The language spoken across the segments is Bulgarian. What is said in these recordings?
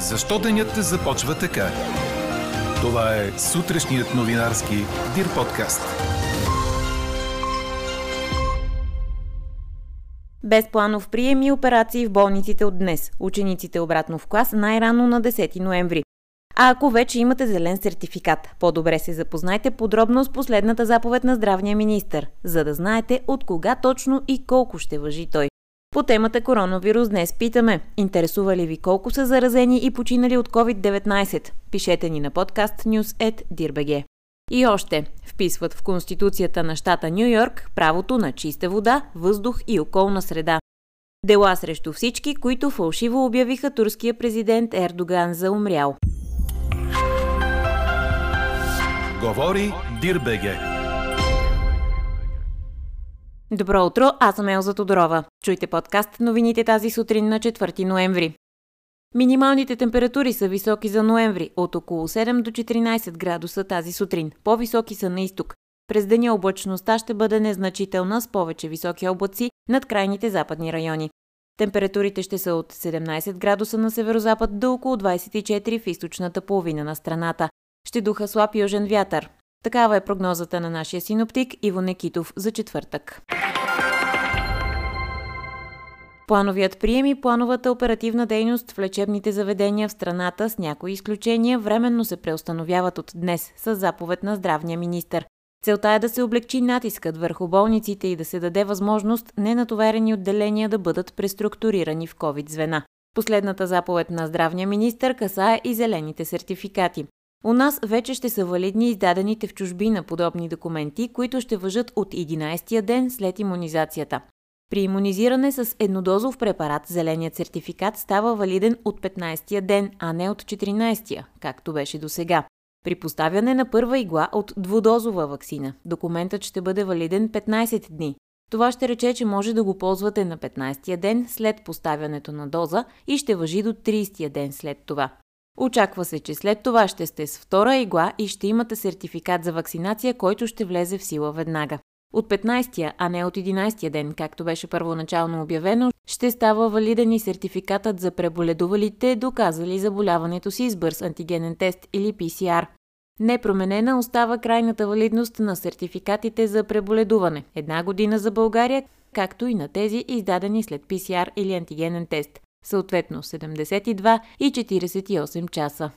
Защо денят започва така? Това е сутрешният новинарски Дир подкаст. Без планов прием и операции в болниците от днес. Учениците обратно в клас най-рано на 10 ноември. А ако вече имате зелен сертификат, по-добре се запознайте подробно с последната заповед на здравния министр, за да знаете от кога точно и колко ще въжи той. По темата коронавирус днес питаме, интересува ли ви колко са заразени и починали от COVID-19? Пишете ни на подкаст news.dirbg. И още, вписват в Конституцията на щата Нью Йорк правото на чиста вода, въздух и околна среда. Дела срещу всички, които фалшиво обявиха турския президент Ердоган за умрял. Говори Дирбеге. Добро утро, аз съм Елза Тодорова. Чуйте подкаст новините тази сутрин на 4 ноември. Минималните температури са високи за ноември, от около 7 до 14 градуса тази сутрин. По-високи са на изток. През деня облачността ще бъде незначителна с повече високи облаци над крайните западни райони. Температурите ще са от 17 градуса на северозапад до около 24 в източната половина на страната. Ще духа слаб южен вятър. Такава е прогнозата на нашия синоптик Иво Некитов за четвъртък. Плановият прием и плановата оперативна дейност в лечебните заведения в страната с някои изключения временно се преустановяват от днес с заповед на здравния министр. Целта е да се облегчи натискът върху болниците и да се даде възможност ненатоварени отделения да бъдат преструктурирани в COVID-звена. Последната заповед на здравния министр касае и зелените сертификати. У нас вече ще са валидни издадените в чужбина подобни документи, които ще въжат от 11-я ден след иммунизацията. При иммунизиране с еднодозов препарат зеленият сертификат става валиден от 15-я ден, а не от 14-я, както беше до сега. При поставяне на първа игла от двудозова вакцина, документът ще бъде валиден 15 дни. Това ще рече, че може да го ползвате на 15-я ден след поставянето на доза и ще въжи до 30-я ден след това. Очаква се, че след това ще сте с втора игла и ще имате сертификат за вакцинация, който ще влезе в сила веднага. От 15-я, а не от 11-я ден, както беше първоначално обявено, ще става валиден и сертификатът за преболедувалите, доказали заболяването си с бърз антигенен тест или PCR. Непроменена остава крайната валидност на сертификатите за преболедуване – една година за България, както и на тези издадени след PCR или антигенен тест, съответно 72 и 48 часа.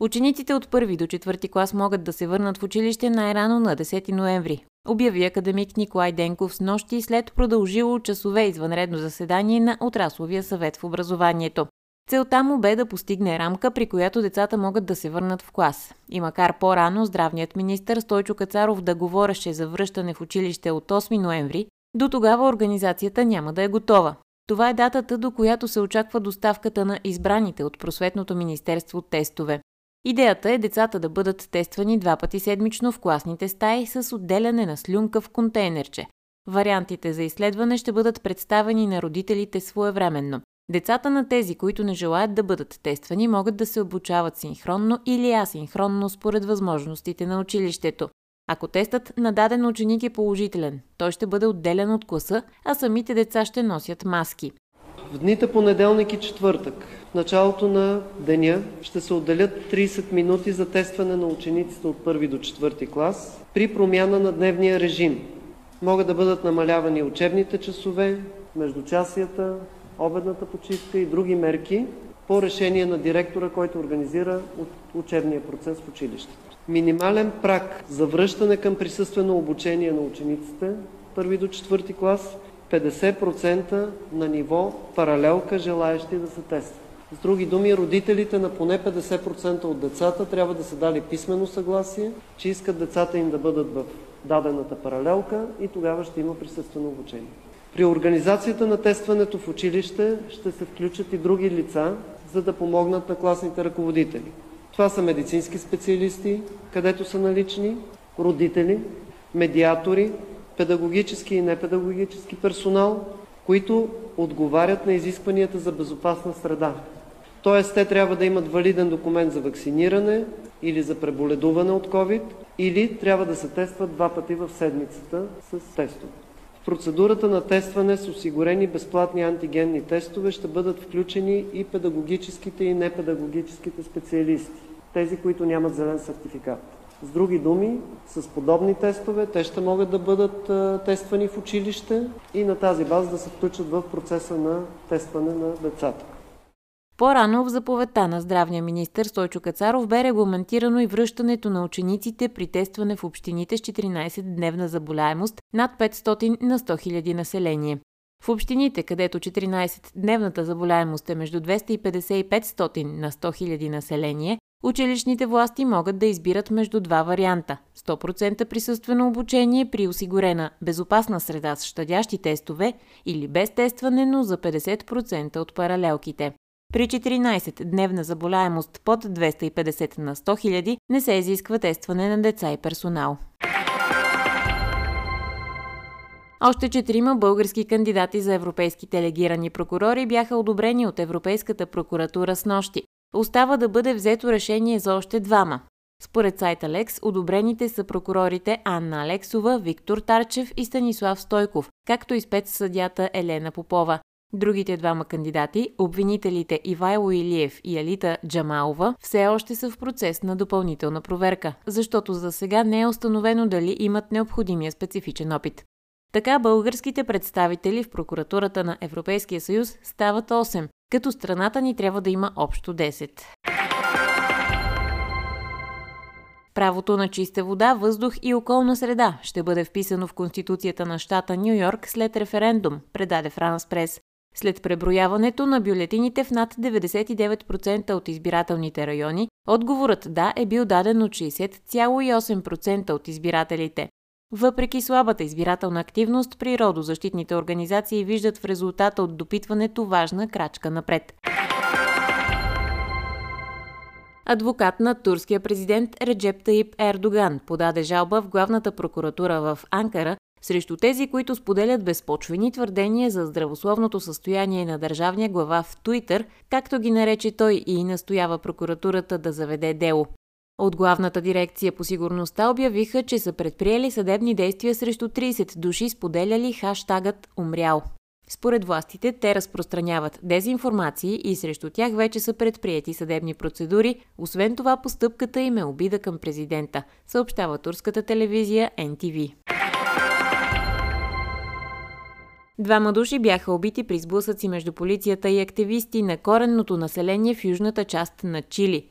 Учениците от първи до четвърти клас могат да се върнат в училище най-рано на 10 ноември. Обяви академик Николай Денков с нощи след продължило часове извънредно заседание на Отрасловия съвет в образованието. Целта му бе да постигне рамка, при която децата могат да се върнат в клас. И макар по-рано здравният министр Стойчо Кацаров да говореше за връщане в училище от 8 ноември, до тогава организацията няма да е готова. Това е датата, до която се очаква доставката на избраните от просветното министерство тестове. Идеята е децата да бъдат тествани два пъти седмично в класните стаи с отделяне на слюнка в контейнерче. Вариантите за изследване ще бъдат представени на родителите своевременно. Децата на тези, които не желаят да бъдат тествани, могат да се обучават синхронно или асинхронно според възможностите на училището. Ако тестът на даден ученик е положителен, той ще бъде отделен от класа, а самите деца ще носят маски. В дните понеделник и четвъртък, в началото на деня, ще се отделят 30 минути за тестване на учениците от първи до четвърти клас при промяна на дневния режим. Могат да бъдат намалявани учебните часове, междучасията, обедната почивка и други мерки по решение на директора, който организира учебния процес в училището. Минимален прак за връщане към присъствено обучение на учениците първи до четвърти клас 50% на ниво паралелка желаящи да се тестват. С други думи, родителите на поне 50% от децата трябва да са дали писмено съгласие, че искат децата им да бъдат в дадената паралелка и тогава ще има присъствено обучение. При организацията на тестването в училище ще се включат и други лица, за да помогнат на класните ръководители. Това са медицински специалисти, където са налични, родители, медиатори, педагогически и непедагогически персонал, които отговарят на изискванията за безопасна среда. Тоест, те трябва да имат валиден документ за вакциниране или за преболедуване от COVID, или трябва да се тестват два пъти в седмицата с тестове. Процедурата на тестване с осигурени безплатни антигенни тестове ще бъдат включени и педагогическите и непедагогическите специалисти, тези, които нямат зелен сертификат. С други думи, с подобни тестове те ще могат да бъдат тествани в училище и на тази база да се включат в процеса на тестване на децата. По-рано в заповедта на здравния министр Стойчо Кацаров бе регламентирано и връщането на учениците при тестване в общините с 14-дневна заболяемост над 500 на 100 000 население. В общините, където 14-дневната заболяемост е между 250 и 500 на 100 000 население, училищните власти могат да избират между два варианта – 100% присъствено обучение при осигурена безопасна среда с щадящи тестове или без тестване, но за 50% от паралелките. При 14-дневна заболяемост под 250 на 100 000 не се изисква тестване на деца и персонал. Още четирима български кандидати за европейски делегирани прокурори бяха одобрени от Европейската прокуратура с нощи. Остава да бъде взето решение за още двама. Според сайта Лекс, одобрените са прокурорите Анна Алексова, Виктор Тарчев и Станислав Стойков, както и спецсъдята Елена Попова. Другите двама кандидати, обвинителите Ивайло Илиев и Алита Джамалова, все още са в процес на допълнителна проверка, защото за сега не е установено дали имат необходимия специфичен опит. Така българските представители в прокуратурата на Европейския съюз стават 8, като страната ни трябва да има общо 10. Правото на чиста вода, въздух и околна среда ще бъде вписано в Конституцията на щата Нью Йорк след референдум, предаде Франс Прес. След преброяването на бюлетините в над 99% от избирателните райони, отговорът да е бил даден от 60,8% от избирателите. Въпреки слабата избирателна активност, природозащитните организации виждат в резултата от допитването важна крачка напред. Адвокат на турския президент Реджеп Таип Ердоган подаде жалба в главната прокуратура в Анкара срещу тези, които споделят безпочвени твърдения за здравословното състояние на държавния глава в Туитър, както ги нарече той и настоява прокуратурата да заведе дело. От главната дирекция по сигурността обявиха, че са предприели съдебни действия срещу 30 души, споделяли хаштагът «Умрял». Според властите, те разпространяват дезинформации и срещу тях вече са предприяти съдебни процедури. Освен това, постъпката им е обида към президента, съобщава турската телевизия NTV. Двама души бяха убити при сблъсъци между полицията и активисти на коренното население в южната част на Чили.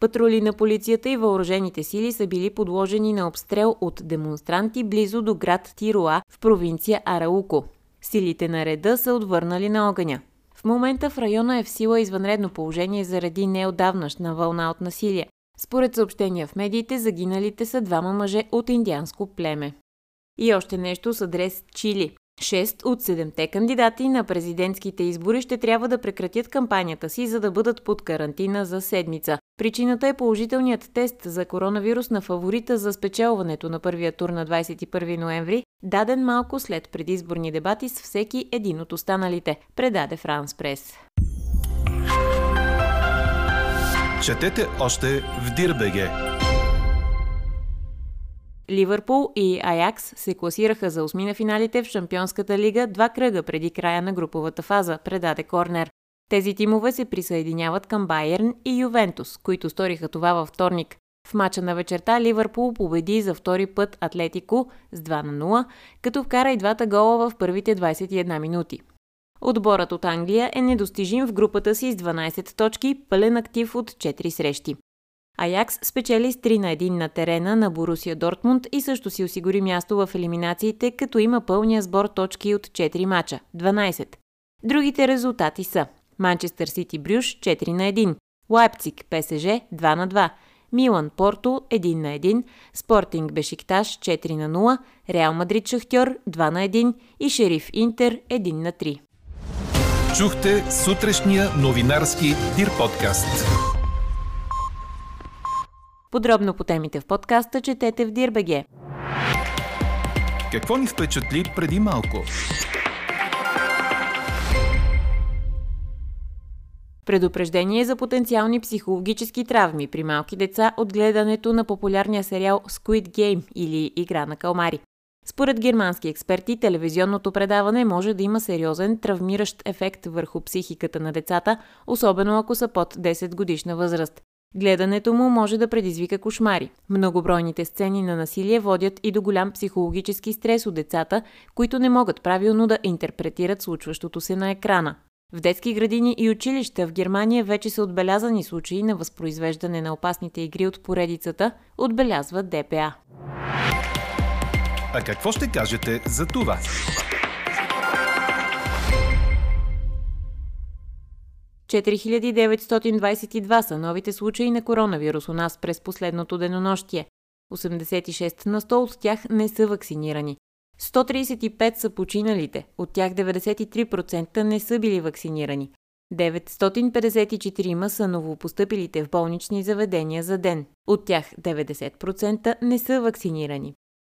Патрули на полицията и въоръжените сили са били подложени на обстрел от демонстранти близо до град Тируа в провинция Арауко. Силите на реда са отвърнали на огъня. В момента в района е в сила извънредно положение заради неодавнашна вълна от насилие. Според съобщения в медиите, загиналите са двама мъже от индианско племе. И още нещо с адрес Чили. Шест от седемте кандидати на президентските избори ще трябва да прекратят кампанията си, за да бъдат под карантина за седмица. Причината е положителният тест за коронавирус на фаворита за спечелването на първия тур на 21 ноември, даден малко след предизборни дебати с всеки един от останалите, предаде Франс Прес. Четете още в Дирбеге! Ливърпул и Аякс се класираха за осми на финалите в Шампионската лига два кръга преди края на груповата фаза, предаде Корнер. Тези тимове се присъединяват към Байерн и Ювентус, които сториха това във вторник. В мача на вечерта Ливърпул победи за втори път Атлетико с 2 на 0, като вкара и двата гола в първите 21 минути. Отборът от Англия е недостижим в групата си с 12 точки, пълен актив от 4 срещи. Аякс спечели с 3 на 1 на терена на Борусия Дортмунд и също си осигури място в елиминациите, като има пълния сбор точки от 4 мача – 12. Другите резултати са Манчестър Сити Брюш 4 на 1, Лайпциг ПСЖ 2 на 2, Милан Порто 1 на 1, Спортинг Бешикташ 4 на 0, Реал Мадрид Шахтьор 2 на 1 и Шериф Интер 1 на 3. Чухте сутрешния новинарски Дир подкаст. Подробно по темите в подкаста четете в Дирбеге. Какво ни впечатли преди малко? Предупреждение за потенциални психологически травми при малки деца от гледането на популярния сериал Squid Game или Игра на калмари. Според германски експерти, телевизионното предаване може да има сериозен травмиращ ефект върху психиката на децата, особено ако са под 10 годишна възраст. Гледането му може да предизвика кошмари. Многобройните сцени на насилие водят и до голям психологически стрес от децата, които не могат правилно да интерпретират случващото се на екрана. В детски градини и училища в Германия вече са отбелязани случаи на възпроизвеждане на опасните игри от поредицата, отбелязва ДПА. А какво ще кажете за това? – 4922 са новите случаи на коронавирус у нас през последното денонощие. 86 на 100 от тях не са вакцинирани. 135 са починалите, от тях 93% не са били вакцинирани. 954 са новопостъпилите в болнични заведения за ден. От тях 90% не са вакцинирани.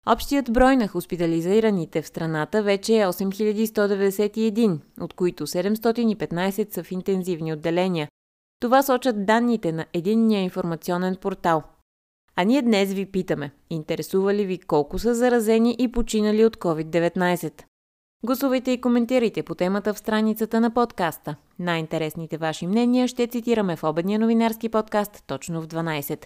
Общият брой на хоспитализираните в страната вече е 8191, от които 715 са в интензивни отделения. Това сочат данните на единния информационен портал. А ние днес ви питаме, интересува ли ви колко са заразени и починали от COVID-19? Гласувайте и коментирайте по темата в страницата на подкаста. Най-интересните ваши мнения ще цитираме в обедния новинарски подкаст точно в 12.